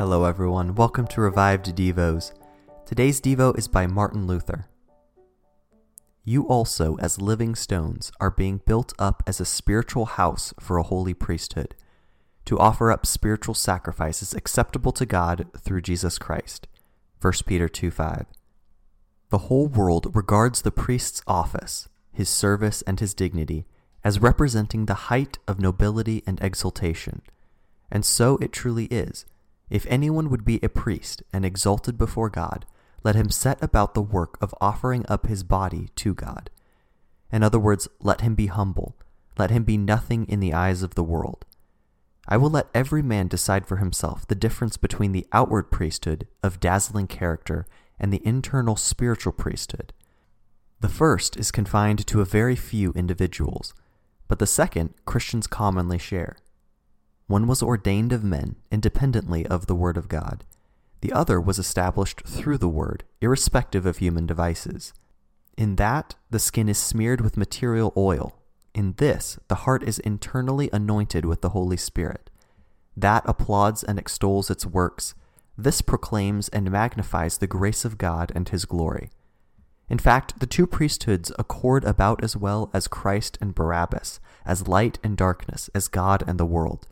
Hello, everyone. Welcome to Revived Devos. Today's Devo is by Martin Luther. You also, as living stones, are being built up as a spiritual house for a holy priesthood, to offer up spiritual sacrifices acceptable to God through Jesus Christ. 1 Peter 2 5. The whole world regards the priest's office, his service, and his dignity as representing the height of nobility and exaltation. And so it truly is. If anyone would be a priest and exalted before God, let him set about the work of offering up his body to God. In other words, let him be humble, let him be nothing in the eyes of the world. I will let every man decide for himself the difference between the outward priesthood of dazzling character and the internal spiritual priesthood. The first is confined to a very few individuals, but the second Christians commonly share. One was ordained of men, independently of the Word of God. The other was established through the Word, irrespective of human devices. In that, the skin is smeared with material oil. In this, the heart is internally anointed with the Holy Spirit. That applauds and extols its works. This proclaims and magnifies the grace of God and His glory. In fact, the two priesthoods accord about as well as Christ and Barabbas, as light and darkness, as God and the world.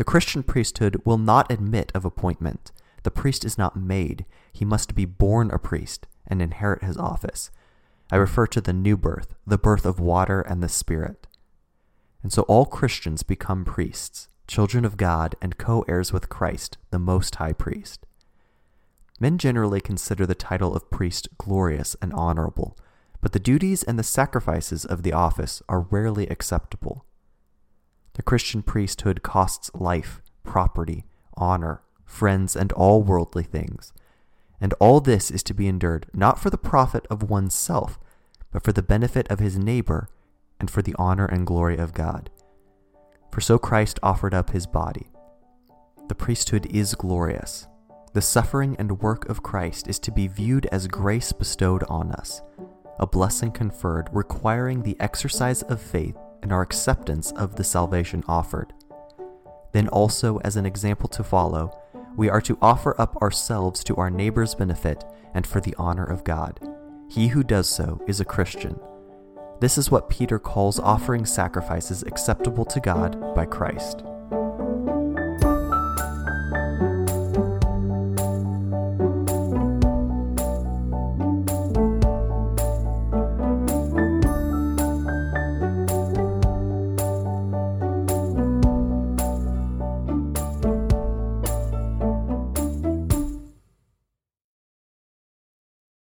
The Christian priesthood will not admit of appointment. The priest is not made, he must be born a priest and inherit his office. I refer to the new birth, the birth of water and the Spirit. And so all Christians become priests, children of God, and co heirs with Christ, the Most High Priest. Men generally consider the title of priest glorious and honorable, but the duties and the sacrifices of the office are rarely acceptable. The Christian priesthood costs life, property, honor, friends, and all worldly things. And all this is to be endured not for the profit of oneself, but for the benefit of his neighbor and for the honor and glory of God. For so Christ offered up his body. The priesthood is glorious. The suffering and work of Christ is to be viewed as grace bestowed on us, a blessing conferred requiring the exercise of faith and our acceptance of the salvation offered. Then, also as an example to follow, we are to offer up ourselves to our neighbor's benefit and for the honor of God. He who does so is a Christian. This is what Peter calls offering sacrifices acceptable to God by Christ.